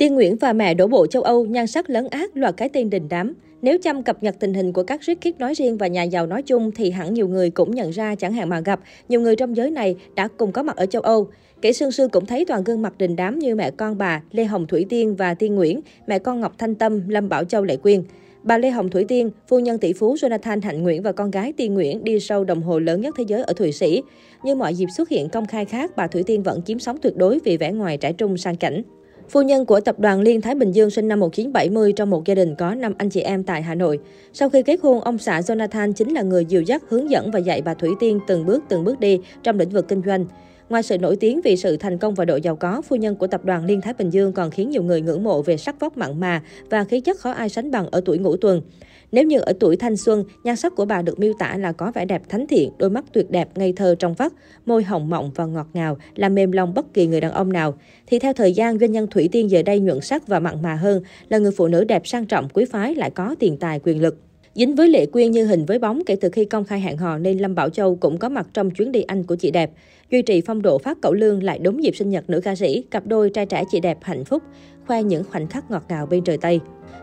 Tiên Nguyễn và mẹ đổ bộ châu Âu nhan sắc lấn át loạt cái tên đình đám. Nếu chăm cập nhật tình hình của các rich kid nói riêng và nhà giàu nói chung thì hẳn nhiều người cũng nhận ra chẳng hạn mà gặp, nhiều người trong giới này đã cùng có mặt ở châu Âu. Kể sương sư cũng thấy toàn gương mặt đình đám như mẹ con bà Lê Hồng Thủy Tiên và Tiên Nguyễn, mẹ con Ngọc Thanh Tâm, Lâm Bảo Châu Lệ Quyên. Bà Lê Hồng Thủy Tiên, phu nhân tỷ phú Jonathan Hạnh Nguyễn và con gái Tiên Nguyễn đi sâu đồng hồ lớn nhất thế giới ở Thụy Sĩ. Như mọi dịp xuất hiện công khai khác, bà Thủy Tiên vẫn chiếm sóng tuyệt đối vì vẻ ngoài trải trung sang chảnh. Phu nhân của tập đoàn Liên Thái Bình Dương sinh năm 1970 trong một gia đình có 5 anh chị em tại Hà Nội. Sau khi kết hôn, ông xã Jonathan chính là người dìu dắt, hướng dẫn và dạy bà Thủy Tiên từng bước từng bước đi trong lĩnh vực kinh doanh. Ngoài sự nổi tiếng vì sự thành công và độ giàu có, phu nhân của tập đoàn Liên Thái Bình Dương còn khiến nhiều người ngưỡng mộ về sắc vóc mặn mà và khí chất khó ai sánh bằng ở tuổi ngũ tuần. Nếu như ở tuổi thanh xuân, nhan sắc của bà được miêu tả là có vẻ đẹp thánh thiện, đôi mắt tuyệt đẹp, ngây thơ trong vắt, môi hồng mọng và ngọt ngào, làm mềm lòng bất kỳ người đàn ông nào. Thì theo thời gian, doanh nhân Thủy Tiên giờ đây nhuận sắc và mặn mà hơn, là người phụ nữ đẹp sang trọng, quý phái, lại có tiền tài, quyền lực. Dính với Lệ Quyên như hình với bóng kể từ khi công khai hẹn hò nên Lâm Bảo Châu cũng có mặt trong chuyến đi Anh của chị đẹp. Duy trì phong độ phát cẩu lương lại đúng dịp sinh nhật nữ ca sĩ, cặp đôi trai trẻ chị đẹp hạnh phúc, khoe những khoảnh khắc ngọt ngào bên trời Tây.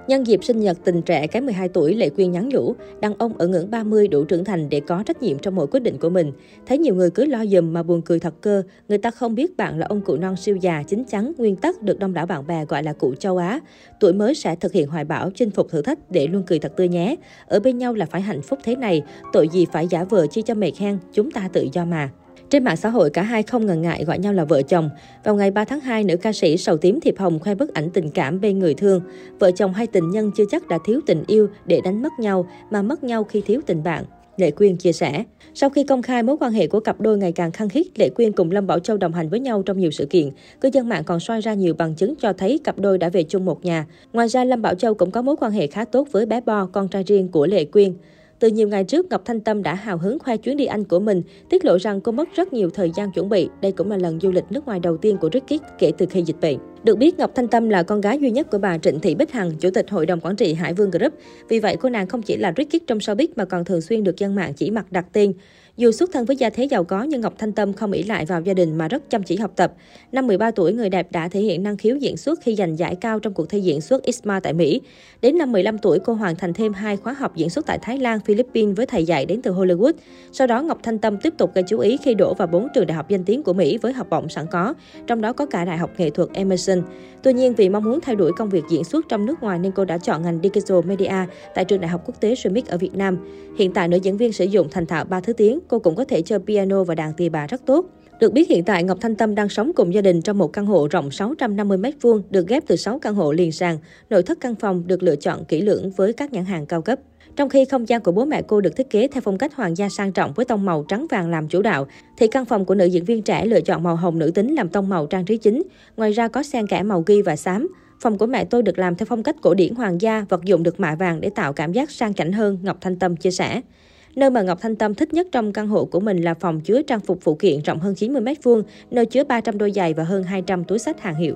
Nhân dịp sinh nhật tình trẻ cái 12 tuổi, Lệ Quyên nhắn nhủ, đàn ông ở ngưỡng 30 đủ trưởng thành để có trách nhiệm trong mỗi quyết định của mình. Thấy nhiều người cứ lo dùm mà buồn cười thật cơ, người ta không biết bạn là ông cụ non siêu già, chính chắn, nguyên tắc được đông đảo bạn bè gọi là cụ châu Á. Tuổi mới sẽ thực hiện hoài bão, chinh phục thử thách để luôn cười thật tươi nhé. Ở bên nhau là phải hạnh phúc thế này, tội gì phải giả vờ chi cho mệt hen, chúng ta tự do mà. Trên mạng xã hội, cả hai không ngần ngại gọi nhau là vợ chồng. Vào ngày 3 tháng 2, nữ ca sĩ Sầu Tím Thiệp Hồng khoe bức ảnh tình cảm bên người thương. Vợ chồng hai tình nhân chưa chắc đã thiếu tình yêu để đánh mất nhau, mà mất nhau khi thiếu tình bạn. Lệ Quyên chia sẻ. Sau khi công khai mối quan hệ của cặp đôi ngày càng khăng khít, Lệ Quyên cùng Lâm Bảo Châu đồng hành với nhau trong nhiều sự kiện. Cư dân mạng còn soi ra nhiều bằng chứng cho thấy cặp đôi đã về chung một nhà. Ngoài ra, Lâm Bảo Châu cũng có mối quan hệ khá tốt với bé Bo, con trai riêng của Lệ Quyên. Từ nhiều ngày trước, Ngọc Thanh Tâm đã hào hứng khoe chuyến đi Anh của mình, tiết lộ rằng cô mất rất nhiều thời gian chuẩn bị. Đây cũng là lần du lịch nước ngoài đầu tiên của Ricky kể từ khi dịch bệnh. Được biết, Ngọc Thanh Tâm là con gái duy nhất của bà Trịnh Thị Bích Hằng, chủ tịch hội đồng quản trị Hải Vương Group. Vì vậy, cô nàng không chỉ là Ricky trong showbiz mà còn thường xuyên được dân mạng chỉ mặt đặt tên. Dù xuất thân với gia thế giàu có nhưng Ngọc Thanh Tâm không ỷ lại vào gia đình mà rất chăm chỉ học tập. Năm 13 tuổi, người đẹp đã thể hiện năng khiếu diễn xuất khi giành giải cao trong cuộc thi diễn xuất ISMA tại Mỹ. Đến năm 15 tuổi, cô hoàn thành thêm hai khóa học diễn xuất tại Thái Lan, Philippines với thầy dạy đến từ Hollywood. Sau đó, Ngọc Thanh Tâm tiếp tục gây chú ý khi đổ vào bốn trường đại học danh tiếng của Mỹ với học bổng sẵn có, trong đó có cả Đại học Nghệ thuật Emerson. Tuy nhiên, vì mong muốn thay đổi công việc diễn xuất trong nước ngoài nên cô đã chọn ngành Digital Media tại trường Đại học Quốc tế Summit ở Việt Nam. Hiện tại, nữ diễn viên sử dụng thành thạo ba thứ tiếng, cô cũng có thể chơi piano và đàn tỳ bà rất tốt. Được biết hiện tại Ngọc Thanh Tâm đang sống cùng gia đình trong một căn hộ rộng 650 m2 được ghép từ 6 căn hộ liền sàn. Nội thất căn phòng được lựa chọn kỹ lưỡng với các nhãn hàng cao cấp. Trong khi không gian của bố mẹ cô được thiết kế theo phong cách hoàng gia sang trọng với tông màu trắng vàng làm chủ đạo, thì căn phòng của nữ diễn viên trẻ lựa chọn màu hồng nữ tính làm tông màu trang trí chính. Ngoài ra có xen kẽ màu ghi và xám. Phòng của mẹ tôi được làm theo phong cách cổ điển hoàng gia, vật dụng được mạ vàng để tạo cảm giác sang chảnh hơn, Ngọc Thanh Tâm chia sẻ. Nơi mà Ngọc Thanh Tâm thích nhất trong căn hộ của mình là phòng chứa trang phục phụ kiện rộng hơn 90 m2, nơi chứa 300 đôi giày và hơn 200 túi sách hàng hiệu.